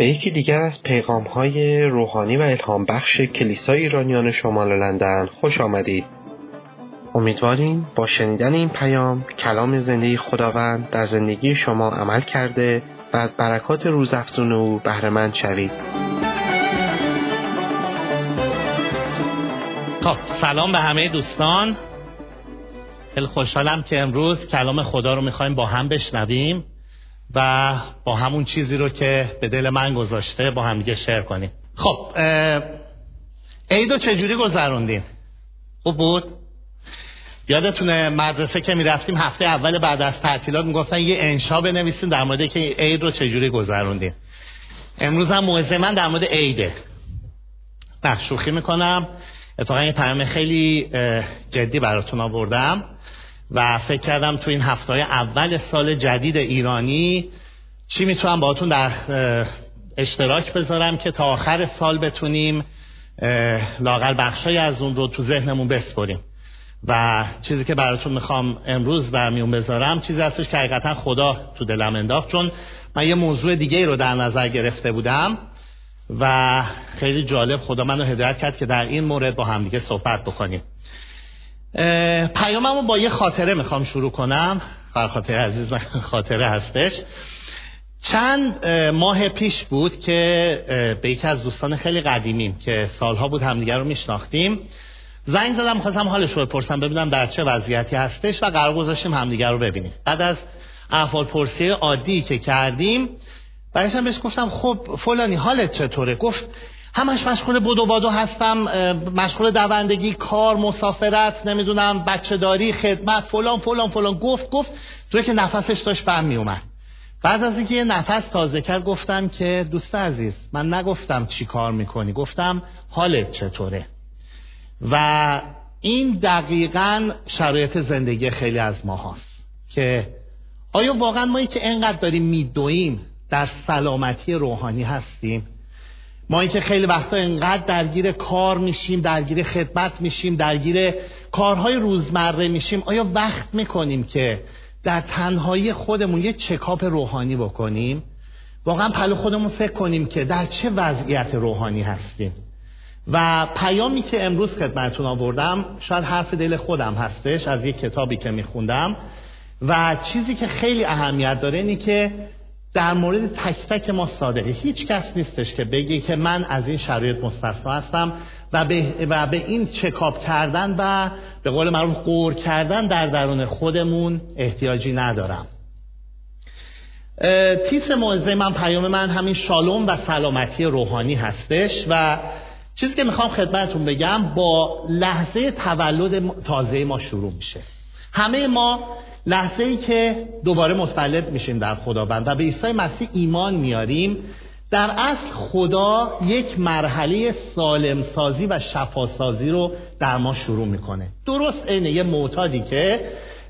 به یکی دیگر از پیغام های روحانی و الهام بخش کلیسای ایرانیان شمال لندن خوش آمدید. امیدواریم با شنیدن این پیام کلام زندگی خداوند در زندگی شما عمل کرده و از برکات روزافزون او بهرهمند شوید. خب سلام به همه دوستان خیلی خوشحالم که امروز کلام خدا رو می‌خوایم با هم بشنویم و با همون چیزی رو که به دل من گذاشته با هم دیگه شیر کنیم. خب عیدو چجوری گذروندین؟ خوب بود. یادتونه مدرسه که می‌رفتیم هفته اول بعد از تعطیلات می‌گفتن یه انشا بنویسیم در مورد که عید رو چجوری گذروندیم امروز هم موعظه من در مورد عیده. نه شوخی می‌کنم. اتفاقا یه پیام خیلی جدی براتون آوردم. و فکر کردم تو این هفته اول سال جدید ایرانی چی می‌تونم باهاتون در اشتراک بذارم که تا آخر سال بتونیم لاقل بخشای از اون رو تو ذهنمون بسپریم. و چیزی که براتون می‌خوام امروز در میون بذارم چیزی هستش که حقیقتا خدا تو دلم انداخت چون من یه موضوع دیگه رو در نظر گرفته بودم و خیلی جالب خدا منو هدایت کرد که در این مورد با همدیگه صحبت بکنیم. پیاممو با یه خاطره می‌خوام شروع کنم. خاطره عزیز خاطره هستش. چند ماه پیش بود که به یکی از دوستان خیلی قدیمیم که سالها بود همدیگه رو میشناختیم. زنگ زدم خواستم حالش رو بپرسم ببینم در چه وضعیتی هستش و قرار گذاشتیم همدیگه رو ببینیم. بعد از احوال پرسی عادی که کردیم برایشم بهش گفتم خب فلانی حالت چطوره؟ گفت همش مشغول بدو بادو هستم مشغول دوندگی کار مسافرت نمی‌دونم بچه داری خدمت فلان فلان فلان. گفت گفت توی که نفسش داشت بهم می اومد بعد از اینکه یه نفس تازه کرد گفتم که دوست عزیز من نگفتم چی کار می‌کنی. گفتم حالت چطوره؟ و این دقیقا شرایط زندگی خیلی از ما هاست که آیا واقعا ما که انقدر داریم میدویم در سلامتی روحانی هستیم؟ ما که خیلی وقتا انقدر درگیر کار میشیم درگیر خدمت میشیم درگیر کارهای روزمره میشیم. آیا وقت می‌کنیم که در تنهایی خودمون یه چکاپ روحانی بکنیم؟ واقعا پلو خودمون فکر کنیم که در چه وضعیت روحانی هستیم. و پیامی که امروز خدمتتون آوردم شاید حرف دل خودم هستش از یک کتابی که میخوندم. و چیزی که خیلی اهمیت داره اینی که در مورد تک تک ما صادقه. هیچ کس نیستش که بگه که من از این شرایط مستثنا هستم و به, و به این چکاپ کردن و به قول معروف قور کردن در درون خودمون احتیاجی ندارم. تیس موعظه من پیام من همین شالوم و سلامتی روحانی هستش و چیزی که می‌خوام خدمتتون بگم با لحظه تولد تازه ما شروع میشه. همه ما لحظه ای که دوباره متولد میشیم در خداوند و به عیسی مسیح ایمان میاریم در اصل خدا یک مرحله سالم سازی و شفاسازی رو در ما شروع می‌کنه. درست عین یه معتادی که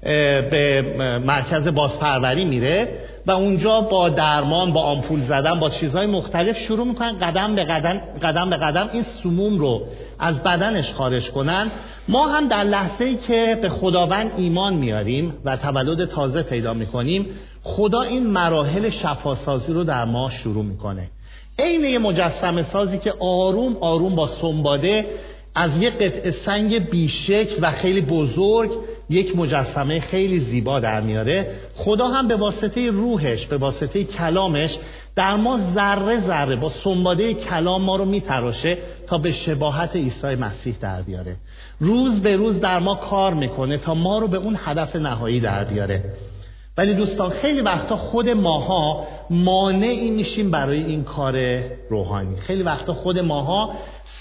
به مرکز بازپروری میره و اونجا با درمان با آمپول زدن با چیزهای مختلف شروع می‌کنن قدم به قدم قدم به قدم این سموم رو از بدنش خارج کنن. ما هم در لحظه ای که به خداوند ایمان میاریم و تولد تازه پیدا می‌کنیم خدا این مراحل شفاسازی رو در ما شروع می‌کنه. عین یه مجسم سازی که آروم آروم با سنباده از یک قطع سنگ بیشکل و خیلی بزرگ یک مجسمه خیلی زیبا در میاره. خدا هم به واسطه روحش به واسطه کلامش در ما ذره ذره با سنباده کلام ما رو میتراشه تا به شباهت عیسی مسیح در بیاره. روز به روز در ما کار می‌کنه تا ما رو به اون هدف نهایی در بیاره. ولی دوستان خیلی وقتا خود ماها مانعی میشیم برای این کار روحانی. خیلی وقتا خود ماها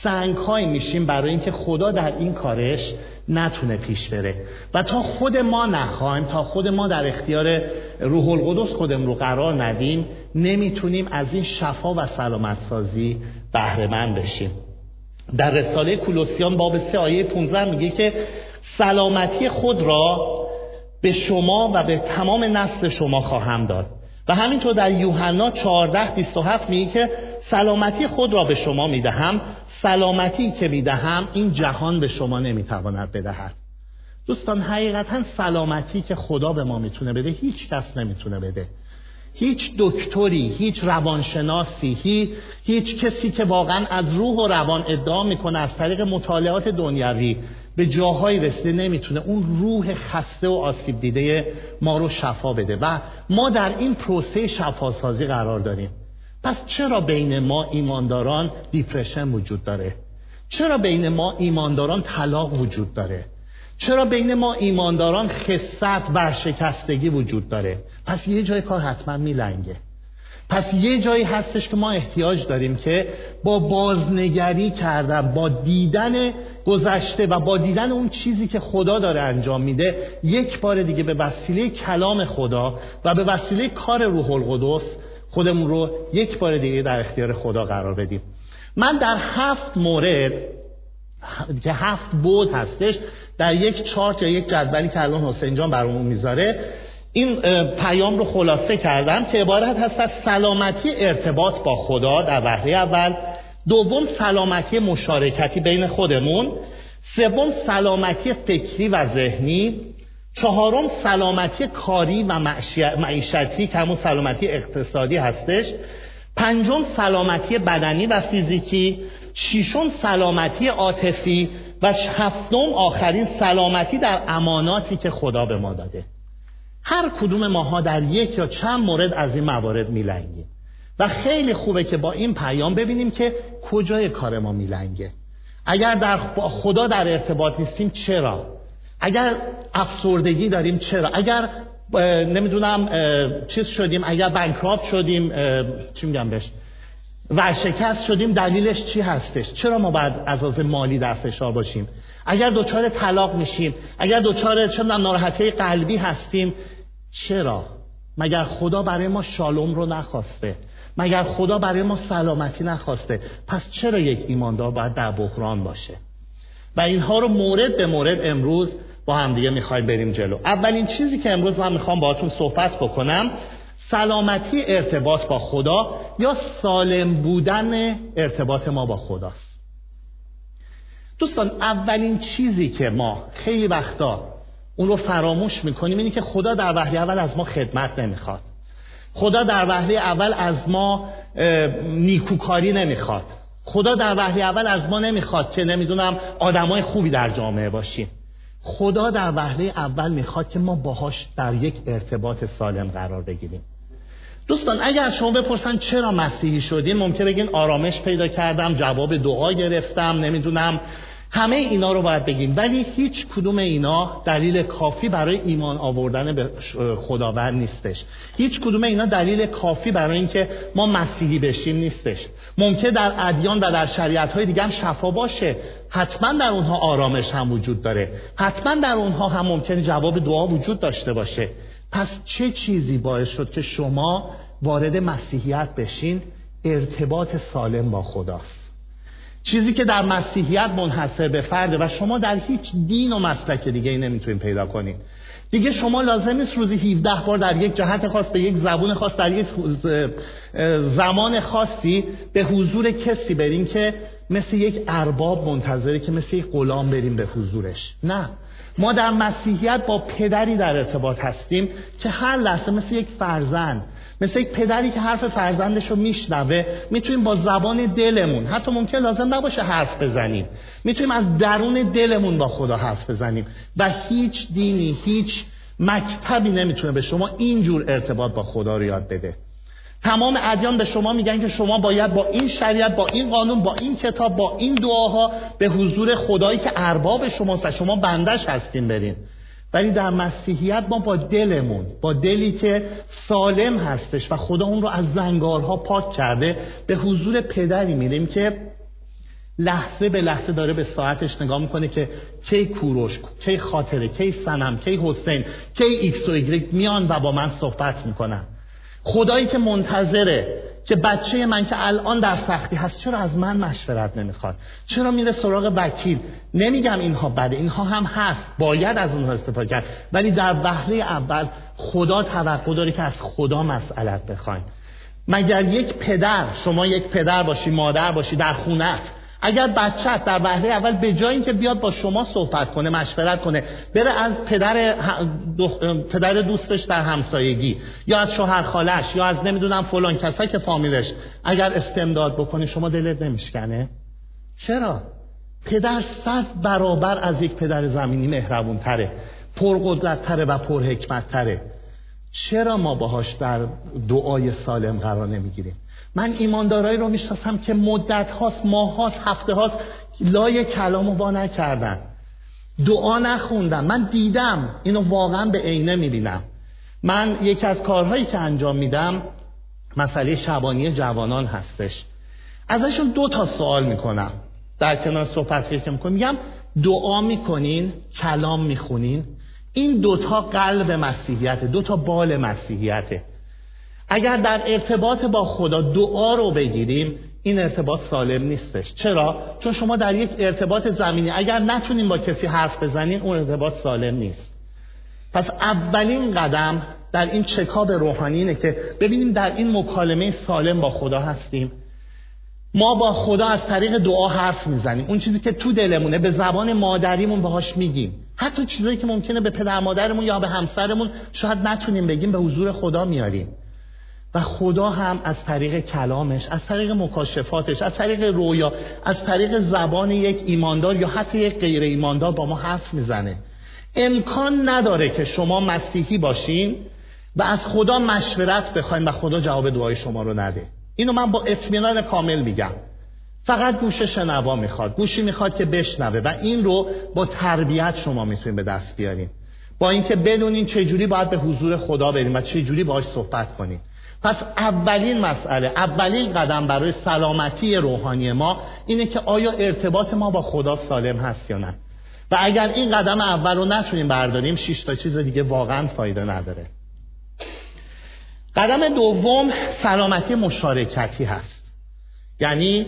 سنگ میشیم برای اینکه خدا در این کارش نتونه پیش بره. و تا خود ما نخواهیم تا خود ما در اختیار روح القدس خودم رو قرار ندیم نمی‌تونیم از این شفا و سلامت سازی بهره بشیم. در رساله کولوسیان باب 3 آیه 15 میگه که سلامتی خود را به شما و به تمام نسل شما خواهم داد. و همینطور در یوحنا 14 27 میگه که سلامتی خود را به شما می‌دهم سلامتی که می‌دهم این جهان به شما نمی‌تواند بدهد. دوستان حقیقتا سلامتی که خدا به ما می‌تونه بده هیچ کس نمی‌تونه بده. هیچ دکتری هیچ روانشناسی هیچ, هیچ کسی که واقعا از روح و روان ادعا می‌کنه از طریق مطالعات دنیوی به جاهایی رسیده نمی‌تونه اون روح خسته و آسیب دیده ما رو شفا بده. و ما در این پروسه شفاسازی قرار داریم. پس چرا بین ما ایمانداران دیپرشن وجود داره؟ چرا بین ما ایمانداران طلاق وجود داره؟ چرا بین ما ایمانداران خصت ورشکستگی وجود داره؟ پس یه جای کار حتما میلنگه. پس یه جایی هستش که ما احتیاج داریم که با بازنگری کردن با دیدن گذشته و با دیدن اون چیزی که خدا داره انجام میده یک بار دیگه به وسیله کلام خدا و به وسیله کار روح القدس خودمون رو یک بار دیگه در اختیار خدا قرار بدیم. من در هفت مورد که هفت بود هستش در یک چارت یا یک جدولی که الان حسین جان برامون می‌ذاره این پیام رو خلاصه کردم که عبارت هست از سلامتی ارتباط با خدا در وهله اول. دوم سلامتی مشارکتی بین خودمون. سوم سلامتی فکری و ذهنی. چهارم سلامتی کاری و معیشتی که همون سلامتی اقتصادی هستش. پنجم سلامتی بدنی و فیزیکی. ششم سلامتی عاطفی. و هفتم آخرین سلامتی در اماناتی که خدا به ما داده. هر کدوم ماها در یک یا چند مورد از این موارد میلنگیم. و خیلی خوبه که با این پیام ببینیم که کجای کار ما میلنگه. اگر در خدا در ارتباط نیستیم چرا؟ اگر افسردگی داریم چرا؟ اگر نمی‌دونم چیز شدیم اگر بنکراپ شدیم چی میگم بهش؟ ورشکست شدیم دلیلش چی هستش؟ چرا ما باید از مالی در فشار باشیم؟ اگر دچار طلاق میشیم اگر دچار چه ناراحتی قلبی هستیم چرا؟ مگر خدا برای ما شالوم رو نخواسته؟ مگر خدا برای ما سلامتی نخواسته؟ پس چرا یک ایماندار باید در بحران باشه؟ و اینها رو مورد به مورد امروز با هم دیگه می‌خوایم بریم جلو. اولین چیزی که امروز من می‌خوام باهاتون صحبت بکنم سلامتی ارتباط با خدا یا سالم بودن ارتباط ما با خداست؟ دوستان اولین چیزی که ما خیلی وقتا اون رو فراموش می‌کنیم اینه که خدا در وحله اول از ما خدمت نمی‌خواد. خدا در وحله اول از ما نیکوکاری نمی‌خواد. خدا در وحله اول از ما نمی‌خواد که نمی‌دونم آدمای خوبی در جامعه باشیم. خدا در وهله اول می‌خواد که ما باهاش در یک ارتباط سالم قرار بگیریم. دوستان اگر شما بپرسن چرا مسیحی شدین ممکن بگین آرامش پیدا کردم جواب دعا گرفتم نمی‌دونم همه اینا رو باید بگیم. ولی هیچ کدوم اینا دلیل کافی برای ایمان آوردن به خداوند نیستش. هیچ کدوم اینا دلیل کافی برای اینکه ما مسیحی بشیم نیستش. ممکن در ادیان و در شریعت های دیگه هم شفا باشه. حتما در اونها آرامش هم وجود داره. حتما در اونها هم ممکن جواب دعا وجود داشته باشه. پس چه چیزی باعث شد که شما وارد مسیحیت بشین؟ ارتباط سالم با خداست. چیزی که در مسیحیت منحصر به فرده و شما در هیچ دین و مسلک دیگه ای نمی‌تونید پیدا کنید. دیگه شما لازم نیست روزی 17 بار در یک جهت خاص به یک زبون خاص در یک زمان خاصی به حضور کسی برین که مثل یک ارباب منتظره که مثل یک غلام بریم به حضورش. نه. ما در مسیحیت با پدری در ارتباط هستیم که هر لحظه مثل یک فرزند مثل یک پدری که حرف فرزندش رو میشنوه می‌تونیم با زبان دلمون حتی ممکن لازم نباشه حرف بزنیم می‌تونیم از درون دلمون با خدا حرف بزنیم و هیچ دینی هیچ مکتبی نمی‌تونه به شما اینجور ارتباط با خدا رو یاد بده. تمام ادیان به شما میگن که شما باید با این شریعت با این قانون با این کتاب با این دعاها به حضور خدایی که ارباب شماست و شما بندش هستین برین. ولی در مسیحیت ما با دلمون با دلی که سالم هستش و خدا اون رو از زنگارها پاک کرده به حضور پدری میریم که لحظه به لحظه داره به ساعتش نگاه می‌کنه که کی کوروش کی خاطره کی سنم کی حسین کی ایکس و ایگرگ میان و با من صحبت می‌کنن. خدایی که منتظره که بچه من که الان در سختی هست چرا از من مشورت نمی‌خواد؟ چرا میره سراغ وکیل؟ نمیگم اینها بده اینها هم هست باید از اونها استفاده کرد. ولی در وهله اول خدا توقع داره که از خدا مسئلت بخواین مگر یک پدر شما یک پدر باشی مادر باشی در خونه اگر بچت در وهله اول به جای اینکه بیاد با شما صحبت کنه مشورت کنه بره از پدر, پدر دوستش در همسایگی یا از شوهر خالش یا از نمی‌دونم فلان کسایی که فامیلش. اگر استمداد بکنه شما دلت نمیشکنه؟ چرا؟ پدر صد برابر از یک پدر زمینی مهربون تره پرقدرت تره و پرحکمت تره چرا ما باهاش در دعای سالم قرار نمی‌گیریم؟ من ایماندارایی رو می‌شناسم که مدت هاست ماه هاست هفته هاست لای کلامو با نکردن. دعا نخوندم. من دیدم. اینو واقعا به عینه می‌بینم. من یکی از کارهایی که انجام میدم مسئله شبانی جوانان هستش. ازشون دو تا سوال می‌کنم. در کنار صحبت که می‌کنم میگم دعا می‌کنین کلام می‌خونین. این دوتا قلب مسیحیته دوتا بال مسیحیته. اگر در ارتباط با خدا دعا رو بگیریم این ارتباط سالم نیستش. چرا؟ چون شما در یک ارتباط زمینی اگر نتونیم با کسی حرف بزنین اون ارتباط سالم نیست. پس اولین قدم در این چکاب روحانی اینه که ببینیم در این مکالمه سالم با خدا هستیم. ما با خدا از طریق دعا حرف می‌زنیم. اون چیزی که تو دلمونه به زبان مادریمون باهاش میگیم. حتی چیزایی که ممکنه به پدر مادرمون یا به همسرمون شاید نتونیم بگیم به حضور خدا میاریم. و خدا هم از طریق کلامش از طریق مکاشفاتش از طریق رویا از طریق زبان یک ایماندار یا حتی یک غیر ایماندار با ما حرف می‌زنه. امکان نداره که شما مسیحی باشین و از خدا مشورت بخواین و خدا جواب دعای شما رو نده. اینو من با اطمینان کامل میگم. فقط گوش شنوا می‌خواد گوشی می‌خواد که بشنوه و این رو با تربیت شما می‌تونید به دست بیارین. با اینکه بدونین چجوری باید به حضور خدا بریم و چجوری باهاش صحبت کنیم پس اولین مسئله اولین قدم برای سلامتی روحانی ما اینه که آیا ارتباط ما با خدا سالم هست یا نه؟ و اگر این قدم اول رو نتونیم برداریم شش تا چیز دیگه واقعا فایده نداره. قدم دوم سلامتی مشارکتی هست. یعنی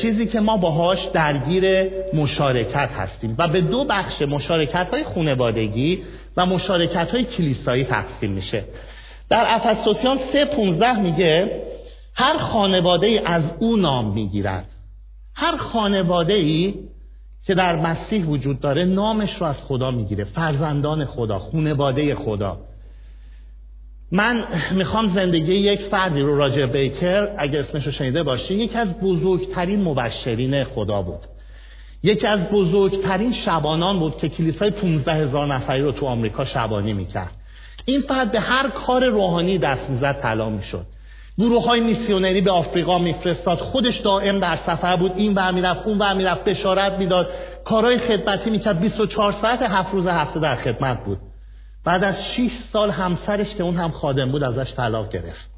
چیزی که ما باهاش درگیر مشارکت هستیم. و به دو بخش مشارکت های خونوادگی و مشارکت های کلیسایی تقسیم میشه. در افسوسیان 3.15 میگه هر خانواده ای از او نام می‌گیرد. هر خانواده ای که در مسیح وجود داره نامش رو از خدا می‌گیره. فرزندان خدا خانواده خدا. من می‌خوام زندگی یک فردی رو راجع بیکر اگر اسمش رو شنیده باشی یکی از بزرگترین مبشرین خدا بود. یکی از بزرگترین شبانان بود که کلیسای 15 هزار نفری رو تو آمریکا شبانی می‌کرد. این فرد به هر کار روحانی دست می‌زد طلا می‌شد. گروه های میسیونری به آفریقا میفرستاد. خودش دائم در سفر بود. این ور می‌رفت اون ور می‌رفت بشارت می‌داد. کارهای خدمتی می‌کرد. 24 ساعت هفت روز هفته در خدمت بود. بعد از 6 سال همسرش که اون هم خادم بود ازش طلاق گرفت.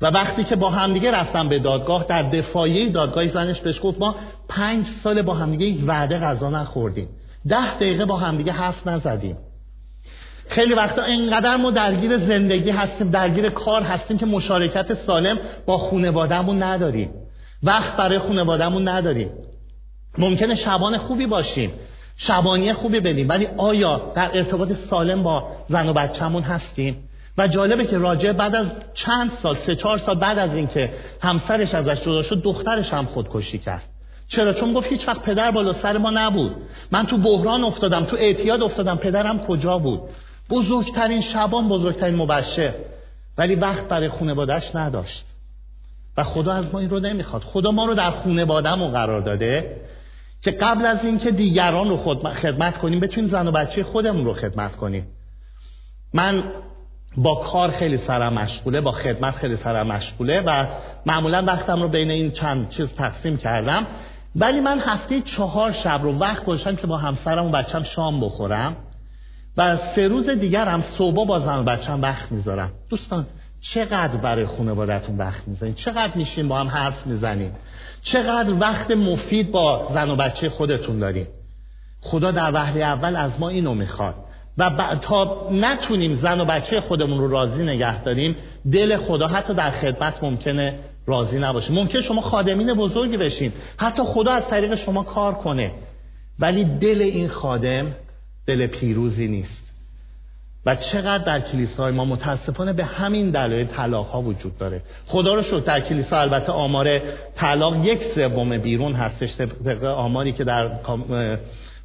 و وقتی که با همدیگه رفتن به دادگاه در دفاعی دادگاه زنش بهش گفت ما پنج سال با همدیگه یک وعده غذا نخوردیم. ده دقیقه با همدیگه حرف نزدیم. خیلی وقتا اینقدر ما درگیر زندگی هستیم درگیر کار هستیم که مشارکت سالم با خونوادهمون نداریم. وقت برای خونوادهمون نداریم. ممکنه شبان خوبی باشیم شبانی خوبی بدیم ولی آیا در ارتباط سالم با زن و بچهمون هستیم؟ و جالبه که راجع بعد از چند سال سه چهار سال بعد از اینکه همسرش ازش جدا شد دخترش هم خودکشی کرد. چرا؟ چون گفت هیچ وقت پدر بالا سر ما نبود. من تو بحران افتادم تو اعتیاد افتادم پدرم کجا بود. بزرگترین شبان بزرگترین مبشر. ولی وقت برای خونوادش نداشت. و خدا از ما این رو نمی‌خواد. خدا ما رو در خونوادهمون قرار داده که قبل از اینکه دیگران رو خدمت کنیم بتونیم زن و بچه خودمون رو خدمت کنیم. من با کار خیلی سرم مشغوله با خدمت خیلی سرم مشغوله و معمولا وقتم رو بین این چند چیز تقسیم کردم. ولی من هفته چهار شب رو وقت گذاشتم که با همسرم و بچم شام بخورم. و سه روز دیگر هم صبح با زن و بچم وقت می‌ذارم. دوستان چقدر برای خانوادتون وقت می‌زنید چقدر میشین با هم حرف می‌زنید چقدر وقت مفید با زن و بچه خودتون دارید خدا در وهله اول از ما اینو می‌خواد. و تا نتونیم زن و بچه خودمون رو راضی نگه داریم دل خدا حتی در خدمت ممکنه راضی نباشه. ممکن شما خادمین بزرگی بشین. حتی خدا از طریق شما کار کنه. ولی دل این خادم دل پیروزی نیست. و چقدر در کلیساهای ما متاسفانه به همین دلایل طلاق ها وجود داره. خدا رو شد در کلیسا البته آمار طلاق یک سوم بیرون هستش طبق آماری که در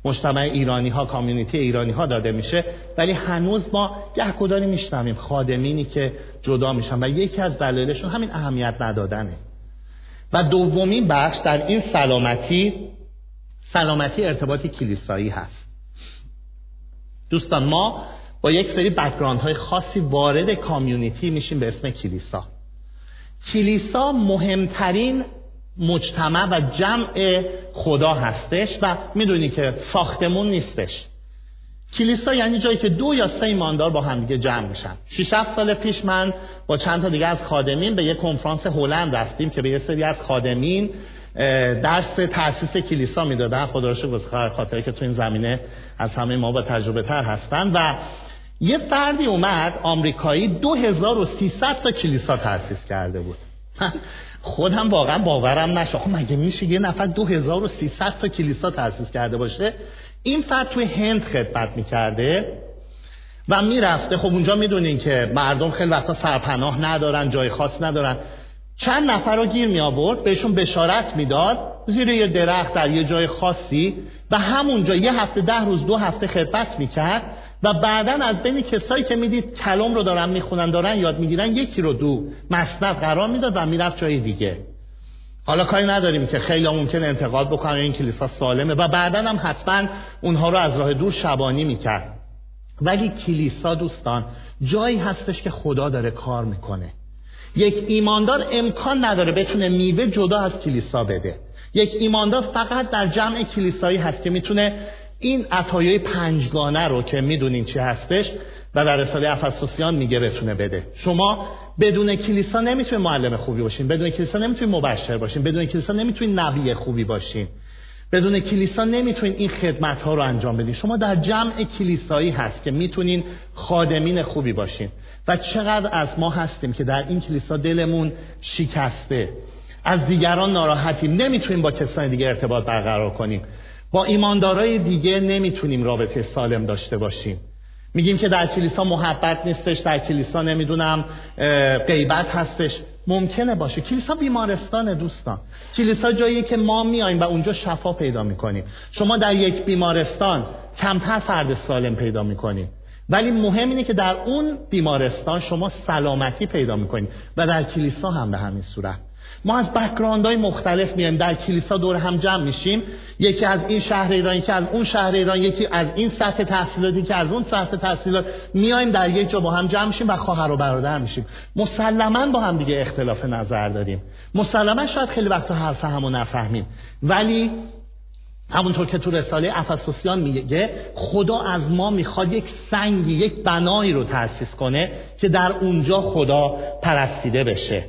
مجتمع ایرانی ها کامیونیتی ایرانی ها داده میشه. ولی هنوز ما گهگداری میشنویم خادمینی که جدا میشن و یکی از دلایلشون همین اهمیت ندادنه. و دومین بخش در این سلامتی سلامتی ارتباطی کلیسایی هست. دوستان ما با یک سری background های خاصی وارد community میشیم به اسم کلیسا. کلیسا مهمترین مجتمع و جمع خدا هستش و می‌دونی که ساختمون نیستش. کلیسا یعنی جایی که دو یا سه ایماندار با همدیگه جمع میشن. 6 سال پیش من با چند تا دیگه از خادمین به یک کنفرانس هلند رفتیم که به یه سری از خادمین درس تاسیس کلیسا می‌دادن خدا رو شکر خاطره که تو این زمینه از همه ما با تجربه تر هستن. و یه فردی اومد آمریکایی 2300 تا کلیسا تاسیس کرده بود. خودم واقعا باورم نشه خب مگه میشه یه نفر 2300 تا کلیسا تاسیس کرده باشه؟ این فرد توی هند خدمت می‌کرده و می‌رفته. خب اونجا می‌دونین که مردم خیلی وقتا سرپناه ندارن جای خاص ندارن. چند نفر رو گیر می آورد بهشون بشارت می‌داد زیر یه درخت در یه جای خاصی و همونجا یه هفته ده روز دو هفته خدمت می‌کرد و بعدا از بین کسایی که می‌دید کلام رو دارن می‌خونن دارن یاد می‌گیرن یکی رو دو مسند قرار می‌داد و می‌رفت جای دیگه. حالا کاری نداریم که خیلی ممکن انتقاد بکنن این کلیسا سالمه و بعدا هم حتما اونها رو از راه دور شبانی می‌کرد. ولی کلیسا دوستان جایی هستش که خدا داره کار می‌کنه. یک ایماندار امکان نداره بتونه میوه جدا از کلیسا بده. یک ایماندار فقط در جمع کلیسایی هست که می‌تونه این عطایای پنجگانه رو که می‌دونین چی هستش و در رساله افسوسیان میگه بتونه بده. شما بدون کلیسا نمی‌تونید معلم خوبی باشین. بدون کلیسا نمی‌تونید مبشر باشین. بدون کلیسا نمی‌تونید نبی خوبی باشین. بدون کلیسا نمی‌تونید این خدمت ها رو انجام بدین. شما در جمع کلیسایی هست که می‌تونین خادمین خوبی باشین. و چقدر از ما هستیم که در این کلیسا دلمون شکسته. از دیگران ناراحتیم. نمی‌تونیم با کسان دیگه ارتباط برقرار کنیم. با ایماندارای دیگه نمی‌تونیم رابطه سالم داشته باشیم. میگیم که در کلیسا محبت نیستش در کلیسا نمی‌دونم غیبت هستش. ممکنه باشه. کلیسا بیمارستان دوستان. کلیسا جایی که ما میایم و اونجا شفا پیدا می‌کنیم. شما در یک بیمارستان کمتر فرد سالم پیدا می‌کنیم ولی مهم اینه که در اون بیمارستان شما سلامتی پیدا می‌کنید و در کلیسا هم به همین صورت. ما از های مختلف میایم. در کلیسا دور هم جمع میشیم. یکی از این شهر ایران یکی از اون شهر ایران یکی از این سطح تحصیلاتی که از اون سطح تحصیلات. میایم در یک جا با هم جمع میشیم و خواهر و برادر میشیم. مسلما با هم دیگه اختلاف نظر داریم. مسلما شاید خیلی وقت حرف همو نفهمیم. ولی همونطور که تو رساله افسوسیان میگه خدا از ما می‌خواد یک سنگی یک بنایی رو تأسیس کنه که در اونجا خدا پرستیده بشه.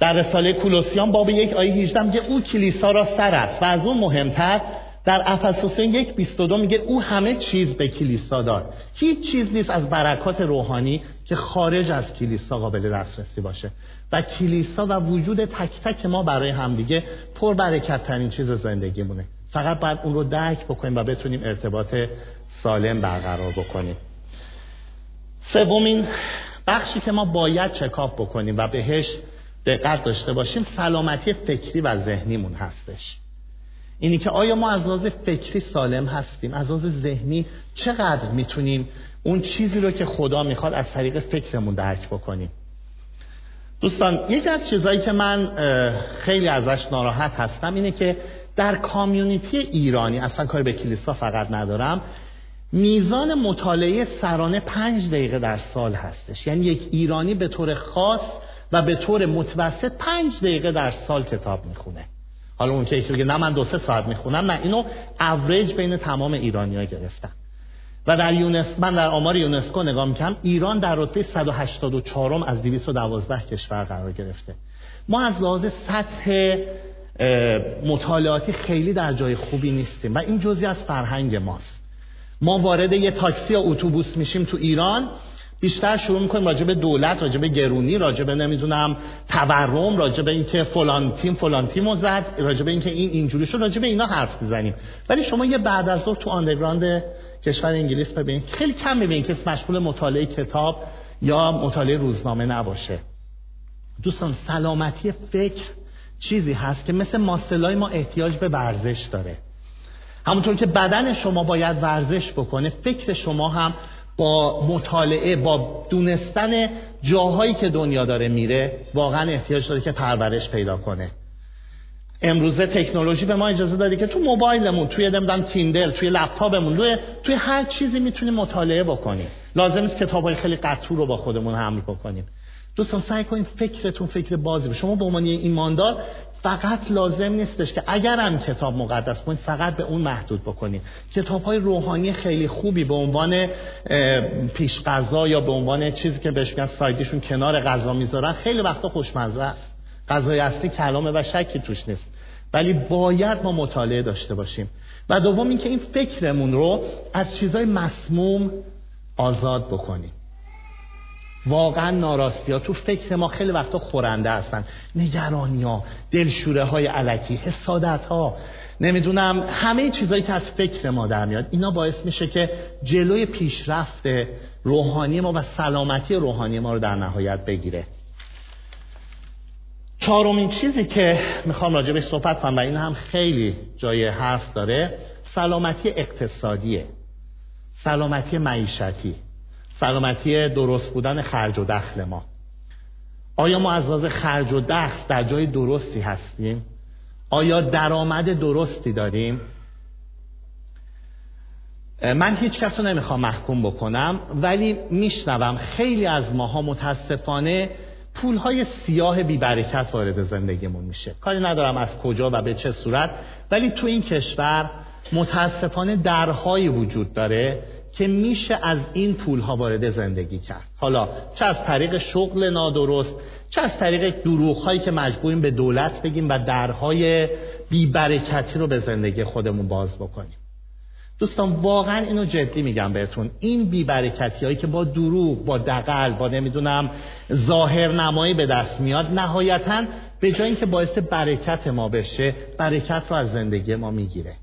در رساله کولوسیان باب یک آیه 18 میگه او کلیسا را سر است و از اون مهمتر در افسوسیان یک 22 میگه او همه چیز به کلیسا داد هیچ چیز نیست از برکات روحانی که خارج از کلیسا قابل دسترسی باشه. و کلیسا و وجود تک تک ما برای همدیگه پر برکت ترین چیز زندگی مونه فقط باید اون رو درک بکنیم و بتونیم ارتباط سالم برقرار بکنیم. سومین بخشی که ما باید چکاپ بکنیم و بهش دقت داشته باشیم سلامتی فکری و ذهنیمون هستش. اینی که آیا ما از لحاظ فکری سالم هستیم؟ از لحاظ ذهنی چقدر می‌تونیم اون چیزی رو که خدا می‌خواد از طریق فکرمون درک بکنیم؟ دوستان یکی از چیزهایی که من خیلی ازش ناراحت هستم اینه که در کامیونیتی ایرانی اصلا کاری به کلیسا فقط ندارم میزان مطالعه سرانه پنج دقیقه در سال هستش. یعنی یک ایرانی به طور خاص و به طور متوسط پنج دقیقه در سال کتاب می‌خونه. حالا اون که بگه نه من دو سه ساعت می‌خونم نه اینو اوریج بین تمام ایرانی ها گرفتم. و در یونس من در آمار یونسکو نگاه می‌کنم ایران در رتبه 184 از 212 کشور قرار گرفته. ما از لحاظ سطح مطالعاتی خیلی در جای خوبی نیستیم و این جزی از فرهنگ ماست. ما وارد یه تاکسی یا اتوبوس میشیم تو ایران بیشتر شروع می‌کنیم راجع به دولت راجع به گرونی راجع به نمی‌دونم تورم راجع به اینکه فلان تیم فلان تیمو زد راجع به اینکه این اینجوری شد راجع به اینا حرف می‌زنیم. ولی شما یه بعد از ظهر تو آندرگراند کشور انگلیس ببین خیلی کم ببین که مشغول مطالعه کتاب یا مطالعه روزنامه نباشه. دوستان سلامتی فکر چیزی هست که مثل ماسلای ما احتیاج به ورزش داره. همونطور که بدن شما باید ورزش بکنه فکر شما هم با مطالعه با دونستن جاهایی که دنیا داره میره واقعا احتیاج داره که پرورش پیدا کنه. امروزه تکنولوژی به ما اجازه داده که تو موبایلمون توی نمی‌دونم تیندر توی لپتاپمون توی توی هر چیزی می‌تونیم مطالعه بکنیم لازم نیست کتابای خیلی قطور رو با خودمون حمل بکنیم. دوستان سعی کنید فکرتون فکر بازی شما به عنوان ایماندار فقط لازم نیستش که اگر هم کتاب مقدس کنید فقط به اون محدود بکنید. کتاب های روحانی خیلی خوبی به عنوان پیش غذا یا به عنوان چیزی که بهش میگن سایدیشون کنار غذا می‌ذارن خیلی وقتا خوشمزه است. غذای اصلی کلامه و شکی توش نیست. ولی باید ما مطالعه داشته باشیم. و دوم اینکه این فکرمون رو از چیزای مسموم آزاد بکنیم. واقعا ناراستی ها تو فکر ما خیلی وقتا خورنده هستن. نگرانی ها دلشوره های علکی حسادت ها. نمی‌دونم همه چیزهایی که از فکر ما در میاد اینا باعث میشه که جلوی پیشرفت روحانی ما و سلامتی روحانی ما رو در نهایت بگیره. چهارمین چیزی که می‌خوام راجع به صحبت کنم و این هم خیلی جای حرف داره سلامتی اقتصادیه. سلامتی معیشتی. سلامتی درست بودن خرج و دخل ما. آیا ما از لحاظ خرج و دخل در جای درستی هستیم؟ آیا درآمد درستی داریم؟ من هیچ کس رو نمی‌خوام محکوم بکنم ولی میشنوم خیلی از ماها متاسفانه پولهای سیاه بیبرکت وارد زندگیمون میشه. کاری ندارم از کجا و به چه صورت ولی تو این کشور متاسفانه درهایی وجود داره که میشه از این پول ها وارد زندگی کرد. حالا چه از طریق شغل نادرست چه از طریق دروغ هایی که مجبوریم به دولت بگیم و درهای بیبرکتی رو به زندگی خودمون باز بکنیم. دوستان واقعا اینو جدی میگم بهتون. این بیبرکتی هایی که با دروغ با دقل با نمی‌دونم ظاهر نمایی به دست میاد نهایتا به جای اینکه باعث برکت ما بشه برکت رو از زندگی ما می‌گیره.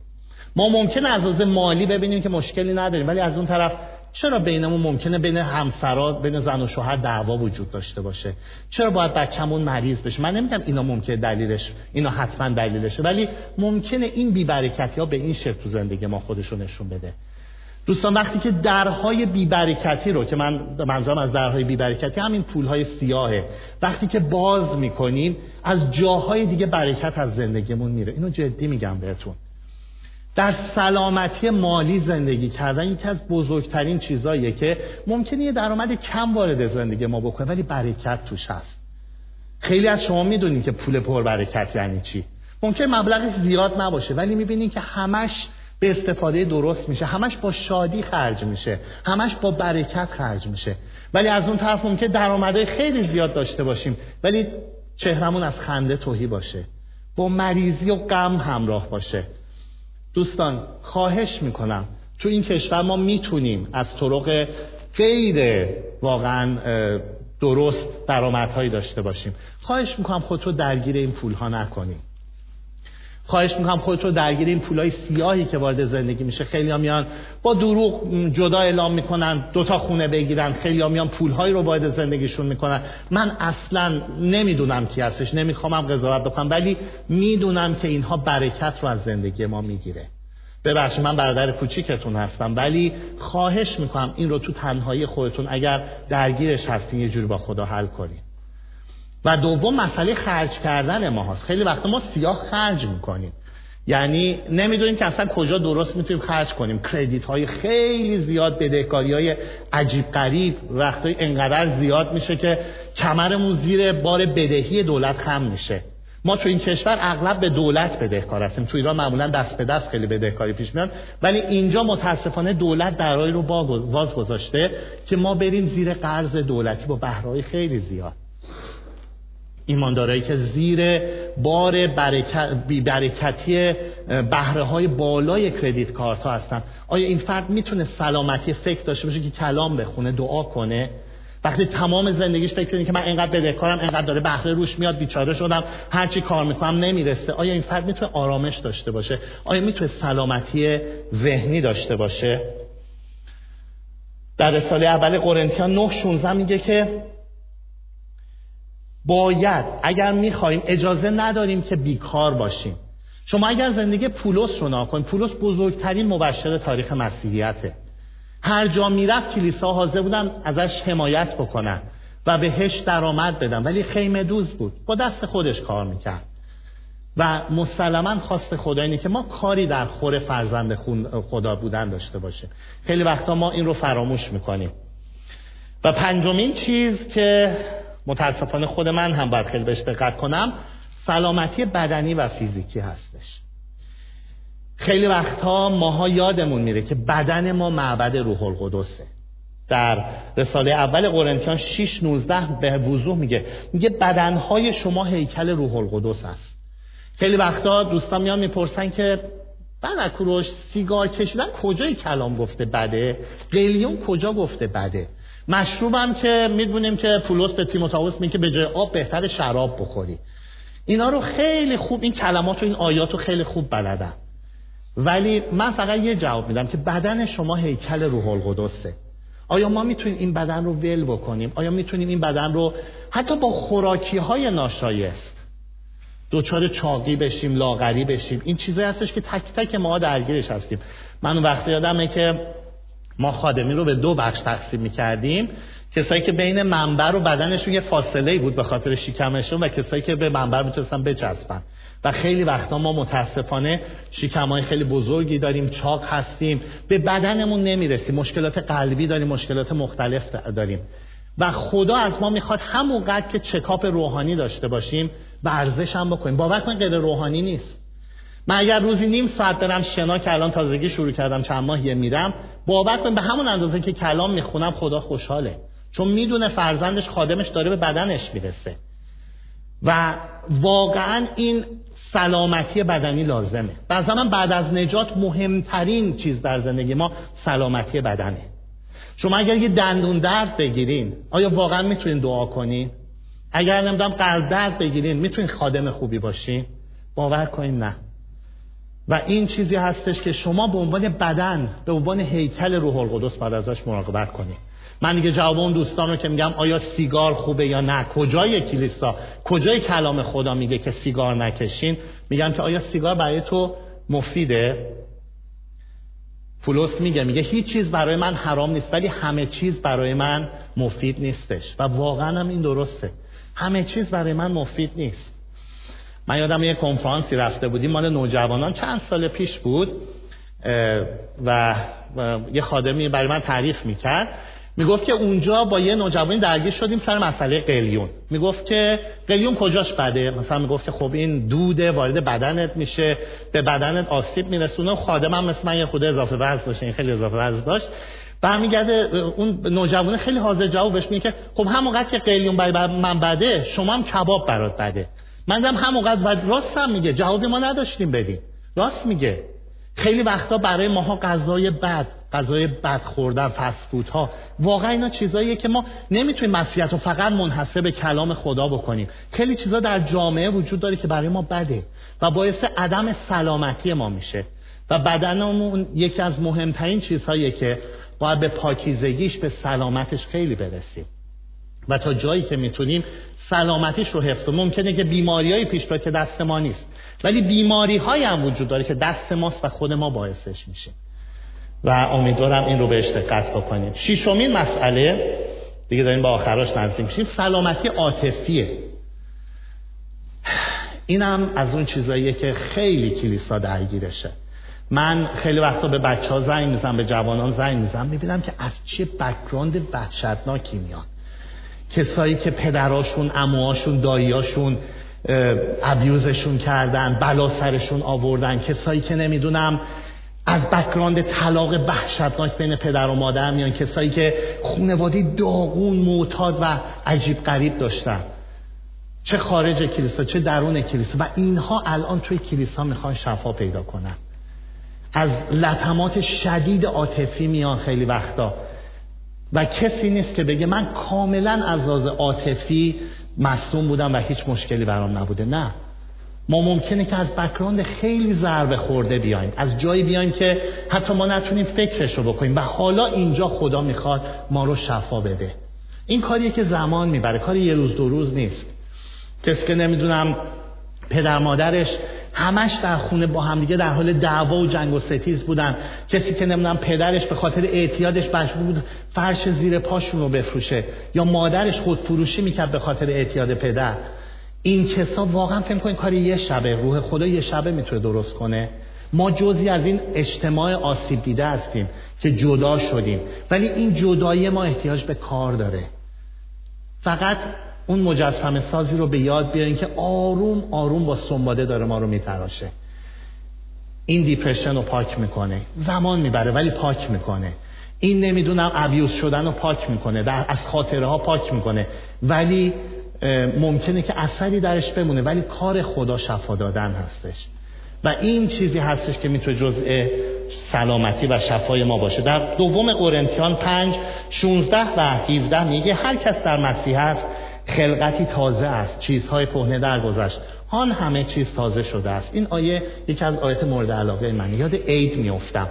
ما ممکنه از لحاظ مالی ببینیم که مشکلی نداریم ولی از اون طرف چرا بینمون ممکنه بین همسرات بین زن و شوهر دعوا وجود داشته باشه؟ چرا باید بچه‌مون مریض بشه؟ من نمیگم اینا ممکنه دلیلش اینا حتما دلیلشه ولی ممکنه این بیبرکتی ها به این شکل تو زندگی ما خودشون نشون بده. دوستان وقتی که درهای بیبرکتی رو که من منظورم از درهای بیبرکتی همین پولهای سیاهه وقتی که باز می‌کنیم از جاهای دیگه برکت از زندگیمون میره. اینو جدی میگم بهتون. در سلامتی مالی زندگی کردن یکی از بزرگترین چیزاییه که ممکنه یه درآمد کم وارد زندگی ما بکنه ولی برکت توش هست. خیلی از شما می‌دونید که پول پر برکت یعنی چی. ممکن مبلغش زیاد نباشه ولی می‌بینید که همش به استفاده درست میشه همش با شادی خرج میشه همش با برکت خرج میشه. ولی از اون طرف ممکن درآمدهای خیلی زیاد داشته باشیم ولی چهرمون از خنده توهی باشه. با مریضی و غم همراه باشه. دوستان خواهش می‌کنم. تو این کشور ما می‌تونیم از طرق غیر واقعا درست درآمدهایی داشته باشیم. خواهش می‌کنم خودتو درگیر این پول ها نکنیم خواهش می‌کنم خودتو درگیر این پولای سیاهی که وارد زندگی میشه. خیلی ها میان با دروغ جدا اعلام می‌کنن دوتا خونه بگیرن. خیلی ها میان پولهایی رو وارد زندگیشون می‌کنن. من اصلا نمی‌دونم کی هستش نمیخوامم قضاوت بکنم ولی می‌دونم که اینها برکت رو از زندگی ما می‌گیره. ببخشید من برادر کوچیکتون هستم ولی خواهش می‌کنم این رو تو تنهایی خودتون اگر درگیرش هستین یه جوری با خدا حل کنید و دوم مسئله خرج کردن ما هست. خیلی وقت ما سیاه خرج می‌کنیم. یعنی نمی‌دونیم که اصلا کجا درست می‌تونیم خرج کنیم. کردیت های خیلی زیاد بدهکاری های عجیب قریب وقتی انقدر زیاد میشه که کمرمون زیر بار بدهی دولت خم میشه. ما تو این کشور اغلب به دولت بدهکار هستیم. تو ایران معمولا دست به دست خیلی بدهکاری پیش میاد. ولی اینجا متاسفانه دولت درایی رو باز گذاشته که ما بریم زیر قرض دولتی با بهرهای خیلی زیاد. ایماندارایی که زیر بار برکتی بهره های بالای کردیت کارت ها هستن. آیا این فرد می‌تونه سلامتی فکر داشته باشه که کلام بخونه دعا کنه؟ وقتی تمام زندگیش فکر کنه که من اینقدر بدهکارم اینقدر داره بهره روش میاد بیچاره شدم هرچی کار می‌کنم نمی‌رسه. آیا این فرد می‌تونه آرامش داشته باشه؟ آیا می‌تونه سلامتی ذهنی داشته باشه؟ در رساله اول قرنتیان 9 16 میگه که باید اگر می‌خوایم اجازه نداریم که بیکار باشیم. شما اگر زندگی پولس رو ناکنید پولس بزرگترین مبشر تاریخ مسیحیته. هر جا می‌رفت کلیسا حاضر بودن ازش حمایت بکنن و بهش درآمد بدن. ولی خیمه دوز بود. با دست خودش کار می‌کرد. و مسلما خواست خدا اینه که ما کاری در خور فرزند خدا بودن داشته باشه. خیلی وقتا ما این رو فراموش می‌کنیم. و پنجمین چیز که متاسفانه خود من هم باید خیلی بهش دقت کنم. سلامتی بدنی و فیزیکی هستش. خیلی وقتها ماها یادمون میره که بدن ما معبد روح القدسه. در رساله اول قرنتیان 6 19 به وضوح میگه. میگه بدنهای شما هیکل روح القدس است. خیلی وقتا دوستان میان می‌پرسن که کوروش سیگار کشیدن کجای کلام گفته بده؟ قلیون کجا گفته بده؟ مشروبم که می‌دونیم که پولس به تیموتائوس میگه به جای آب بهتر شراب بخوری. اینا رو خیلی خوب این کلمات و این آیات رو خیلی خوب بلدم. ولی من فقط یه جواب میدم که بدن شما هیکل روح القدسه. آیا ما می‌تونیم این بدن رو ول بکنیم؟ آیا می‌تونیم این بدن رو حتی با خوراکی های ناشایست دوچار چاقی بشیم لاغری بشیم؟ این چیزایی هستش که تک تک ما درگیرش هستیم. من وقتی یادمه که ما خادمی رو به دو بخش تقسیم می‌کردیم. کسایی که بین منبر و بدنشون یه فاصله بود به خاطر شکمشون و کسایی که به منبر می‌تونستن بچسبن. و خیلی وقتا ما متاسفانه شکمای خیلی بزرگی داریم چاق هستیم. به بدنمون نمی‌رسیم. مشکلات قلبی داریم مشکلات مختلف داریم. و خدا از ما می‌خواد همونقدر که چکاپ روحانی داشته باشیم ورزش هم بکنیم. باور کن غیر روحانی نیست. من اگر روزی نیم ساعت دارم شنا که الان تازگی شروع کردم چند ماهیه میرم باور کن به همون اندازه که کلام می‌خونم خدا خوشحاله. چون می‌دونه فرزندش خادمش داره به بدنش می‌رسه. و واقعا این سلامتی بدنی لازمه. در زمان بعد از نجات مهمترین چیز در زندگی ما سلامتی بدنه. شما اگر یه دندون درد بگیرین آیا واقعا می‌تونین دعا کنین؟ اگر نمی‌دونم قلب درد بگیرین می‌تونین خادم خوبی باشین؟ باور کنین نه. و این چیزی هستش که شما به عنوان بدن به عنوان هیکل روح القدس باید ازش مراقبت کنید من دیگه جواب اون دوستان رو که میگم آیا سیگار خوبه یا نه؟ کجای کلیسا؟ کجای کلام خدا میگه که سیگار نکشین؟ میگم که آیا سیگار برای تو مفیده؟ پولس میگه میگه هیچ چیز برای من حرام نیست ولی همه چیز برای من مفید نیستش. و واقعا هم این درسته. همه چیز برای من مفید نیست. من یادم یه کنفرانسی رفته بودیم. مال نوجوانان. چند سال پیش بود. و, و یه خادمی برای من تعریف می‌کرد. می‌گفت که اونجا با یه نوجوانی درگیر شدیم سر مسئله قلیون. می‌گفت که قلیون کجاش بده؟ مثلا می‌گفت که خب این دوده وارد بدنت میشه به بدنت آسیب میرسونه. خادمم مثل من یه خود اضافه وزن داشت این خیلی اضافه وزن داشت. برمیگرده اون نوجوانه خیلی حاضر جوابش میگه که خب همونقدر که قلیون برای من بده شما هم کباب برات بده. من دم همونقدر و راست هم میگه. جوابی ما نداشتیم بدیم راست میگه. خیلی وقتا برای ماها غذای بد غذای بد خوردن فسفود ها واقعا اینا چیزاییه که ما نمی‌تونیم مسیحیت رو فقط منحصر به کلام خدا بکنیم. خیلی چیزا در جامعه وجود داره که برای ما بده و باعث عدم سلامتی ما میشه. و بدنمون یکی از مهمترین چیزهاییه که باید به پاکیزگیش به سلامتش خیلی برسیم. و تا جایی که می‌تونیم سلامتیش رو حفظ کنیم. ممکنه که بیماریایی پیش بیاد که دست ما نیست. ولی بیماری هم وجود داره که دست ماست و خود ما باعثش میشه. و امیدوارم این رو بهش دقت بکنیم. ششمین مسئله دیگه داریم با آخراش نزدیک میشیم. سلامتی عاطفیه. اینم از اون چیزاییه که خیلی کلیسا درگیرشه. من خیلی وقتا به بچه ها زنگ می‌زنم به جوانان زنگ می‌زنم می‌بینم که از چه بکراند وحشتناکی میاد. کسایی که پدراشون اموهاشون داییاشون ابیوزشون کردن بلا سرشون آوردن کسایی که نمی‌دونم از بکراند طلاق وحشتناک بین پدر و مادر میان کسایی که خونوادی داغون معتاد و عجیب غریب داشتن. چه خارج کلیسا چه درون کلیسا. و اینها الان توی کلیسا می‌خوان شفا پیدا کنن. از لطمات شدید عاطفی میان خیلی وقتا. و کسی نیست که بگه من کاملا از لحاظ عاطفی مصوم بودم و هیچ مشکلی برام نبوده. نه. ما ممکنه که از بکراند خیلی ضربه خورده بیایم. از جایی بیایم که حتی ما نتونیم فکرش رو بکنیم و حالا اینجا خدا می‌خواد ما رو شفا بده. این کاریه که زمان می‌بره. کاری یه روز دو روز نیست. کسی که نمی‌دونم پدر مادرش همش در خونه با همدیگه در حال دعوا و جنگ و ستیز بودن. کسی که نمی‌دونم پدرش به خاطر اعتیادش مجبور بود فرش زیر پاشون رو بفروشه یا مادرش خود فروشی می‌کرد به خاطر اعتیاد پدر. این کسا واقعا فکر کنید کاری یه شبه روح خدا یه شبه می‌تونه درست کنه؟ ما جزی از این اجتماع آسیب دیده هستیم که جدا شدیم ولی این جدایی ما احتیاج به کار داره. فقط اون مجسمه سازی رو به یاد بیارین که آروم آروم با سنباده داره ما رو میتراشه. این دیپرشن رو پاک می‌کنه. زمان می‌بره ولی پاک می‌کنه. این نمی‌دونم ابیوز شدن رو پاک می‌کنه. در از خاطره ها پاک می‌کنه. ولی ممکنه که اثری درش بمونه ولی کار خدا شفا دادن هستش. و این چیزی هستش که می‌تونه جزء سلامتی و شفای ما باشه. در دوم قرنتیان 5 16 و 17 میگه هر کس در مسیح هست خلقتی تازه است چیزهای پهنه درگذشت. آن همه چیز تازه شده است. این آیه یکی از آیات مورد علاقه من. یاد عید میافتم.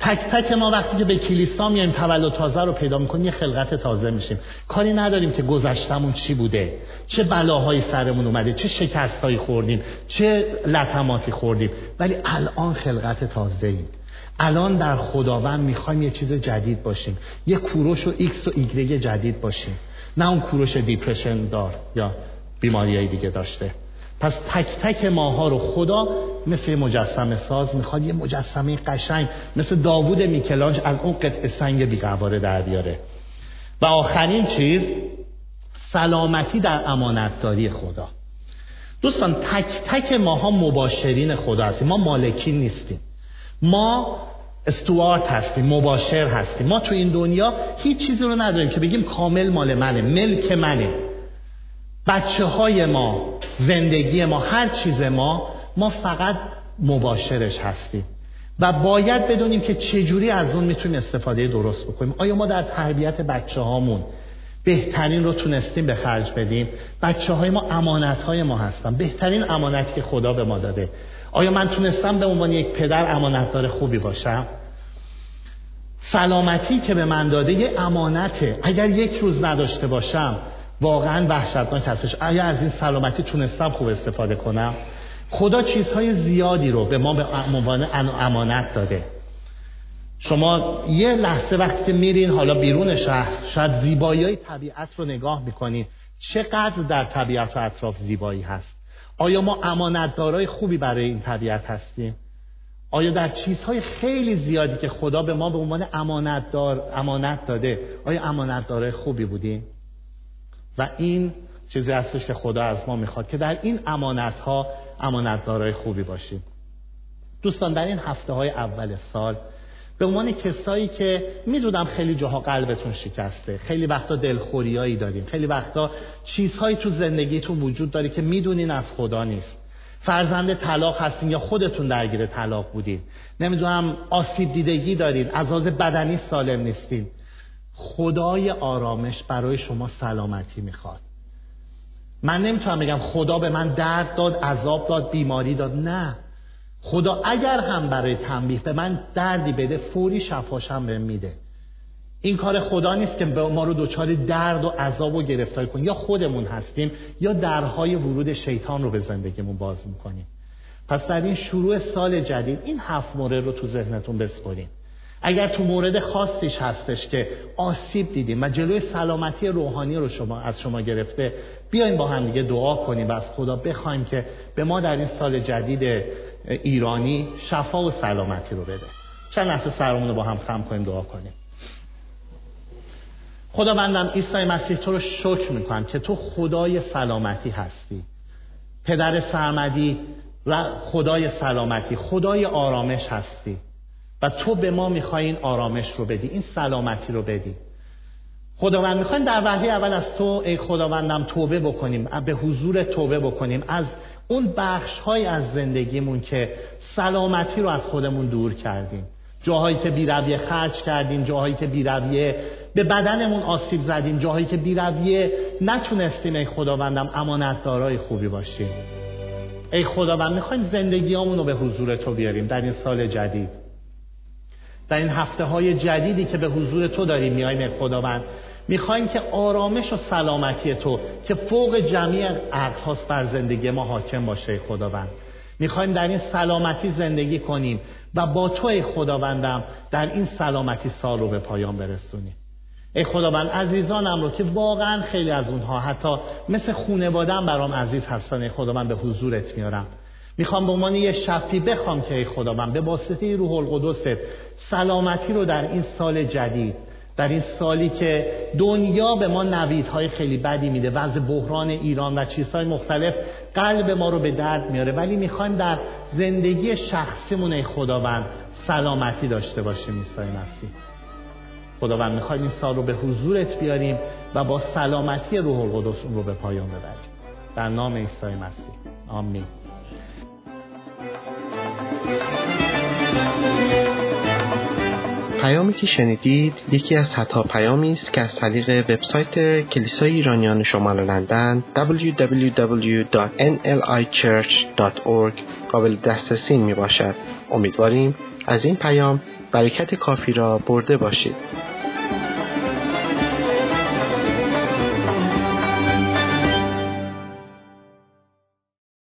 تک تک ما وقتی که به کلیسا میایم تولد تازه رو پیدا می‌کنیم یه خلقت تازه میشیم. کاری نداریم که گذشتمون چی بوده. چه بلاهایی سرمون اومده چه شکستهایی خوردیم چه لطماتی خوردیم. ولی الان خلقت تازه ایم الان در خداوند می‌خوایم یه چیز جدید باشیم. یه کوروش و ایکس و ایگرگ جدید باشیم. نه اون کوروش depression دار یا بیماری دیگه داشته. پس تک تک ماها رو خدا مثل مجسمه ساز می‌خواد یه مجسمه قشنگ مثل داوود میکلانژ از اون قطع سنگ بی‌قواره در بیاره. و آخرین چیز سلامتی در امانتداری خدا. دوستان تک تک ماها مباشرین خدا هستیم. ما مالکی نیستیم. ما استوارت هستیم مباشر هستیم. ما تو این دنیا هیچ چیزی رو نداریم که بگیم کامل مال منه ملک منه. بچه های ما زندگی ما هر چیز ما ما فقط مباشرش هستیم. و باید بدونیم که چجوری از اون می‌تونیم استفاده درست بکنیم. آیا ما در تربیت بچه هامون بهترین رو تونستیم به خرج بدیم؟ بچه های ما امانت های ما هستن. بهترین امانتی که خدا به ما داده. آیا من تونستم به عنوان یک پدر امانتدار خوبی باشم؟ سلامتی که به من داده یه امانته. اگر یک روز نداشته باشم واقعا وحشتناک هستش. آیا از این سلامتی تونستم خوب استفاده کنم. خدا چیزهای زیادی رو به ما به عنوان امانت داده. شما یه لحظه وقتی که میرین حالا بیرون شهر شاید زیبایی طبیعت رو نگاه می‌کنین. چقدر در طبیعت و اطراف زیبایی هست؟ آیا ما امانتدارای خوبی برای این طبیعت هستیم؟ آیا در چیزهای خیلی زیادی که خدا به ما به عنوان امانتدار امانت داده آیا امانتدارای خوبی بودیم؟ و این چیزی هستش که خدا از ما می‌خواد که در این امانت ها امانتدارای خوبی باشیم. دوستان در این هفته های اول سال به عنوان کسایی که می‌دونم خیلی جاها قلبتون شکسته خیلی وقتا دلخوریایی داریم خیلی وقتا چیزهایی تو زندگیتون وجود داره که می‌دونین از خدا نیست. فرزند طلاق هستین یا خودتون درگیر طلاق بودین. نمی‌دونم آسیب دیدگی دارین از بدنی سالم نیستین. خدای آرامش برای شما سلامتی می‌خواد. من نمی‌تونم بگم خدا به من درد داد عذاب داد بیماری داد نه. خدا اگر هم برای تنبیه به من دردی بده فوری شفاش هم به میده. این کار خدا نیست که ما رو دچار درد و عذاب و گرفتاری کنیم. یا خودمون هستیم یا درهای ورود شیطان رو به زندگیمون باز می‌کنیم. پس در این شروع سال جدید این هفت مورد رو تو ذهنتون بسپرین. اگر تو مورد خاصیش هستش که آسیب دیدیم و جلوی سلامتی روحانی رو شما از شما گرفته بیاین با هم دیگه دعا کنیم و از خدا بخوایم که به ما در این سال جدید ایرانی شفا و سلامتی رو بده. چند لحظه سرمون رو با هم خم کنیم دعا کنیم. خداوندم عیسی مسیح تو رو شکر می‌کنم که تو خدای سلامتی هستی. پدر سرمدی و خدای سلامتی خدای آرامش هستی. و تو به ما می‌خوای این آرامش رو بدی این سلامتی رو بدی. خداوند می‌خوایم در وحی اول از تو ای خداوندم توبه بکنیم به حضور توبه بکنیم. از اون بخش های از زندگیمون که سلامتی رو از خودمون دور کردیم. جاهایی که بیرویه خرج کردیم جاهایی که بیرویه به بدنمون آسیب زدیم جاهایی که بیرویه نتونستیم ای خداوندم امانتدارای خوبی باشیم. ای خداوند می‌خوایم زندگیامون رو به حضور تو بیاریم در این سال جدید. در این هفته های جدیدی که به حضور تو داریم میاییم ای خداوند. می‌خوایم که آرامش و سلامتی تو که فوق جمعی عقل هاست بر زندگی ما حاکم باشه خداوند. می‌خوایم در این سلامتی زندگی کنیم و با تو خداوندم در این سلامتی سال رو به پایان برسونیم. ای خداوند عزیزانم رو که واقعا خیلی از اونها حتی مثل خونوادم برام عزیز هستن ای خداوند به حضورت میارم. می‌خوام به عنوان یه شفی بخوام که ای خداوند به واسطه روح القدست سلامتی رو در این سال جدید در این سالی که دنیا به ما نویدهای خیلی بدی میده وضع بحران ایران و چیزهای مختلف قلب ما رو به درد میاره. ولی می‌خوایم در زندگی شخصیمون خداوند سلامتی داشته باشیم عیسی مسیح. خداوند می‌خوایم این سال رو به حضورت بیاریم و با سلامتی روح القدس اون رو به پایان ببریم. در نام عیسی مسیح. آمین. پیامی که شنیدید یکی از صدها پیامی است که از طریق وبسایت کلیسای ایرانیان شمال لندن www.nlichurch.org قابل دسترسی می باشد. امیدواریم از این پیام برکت کافی را برده باشید.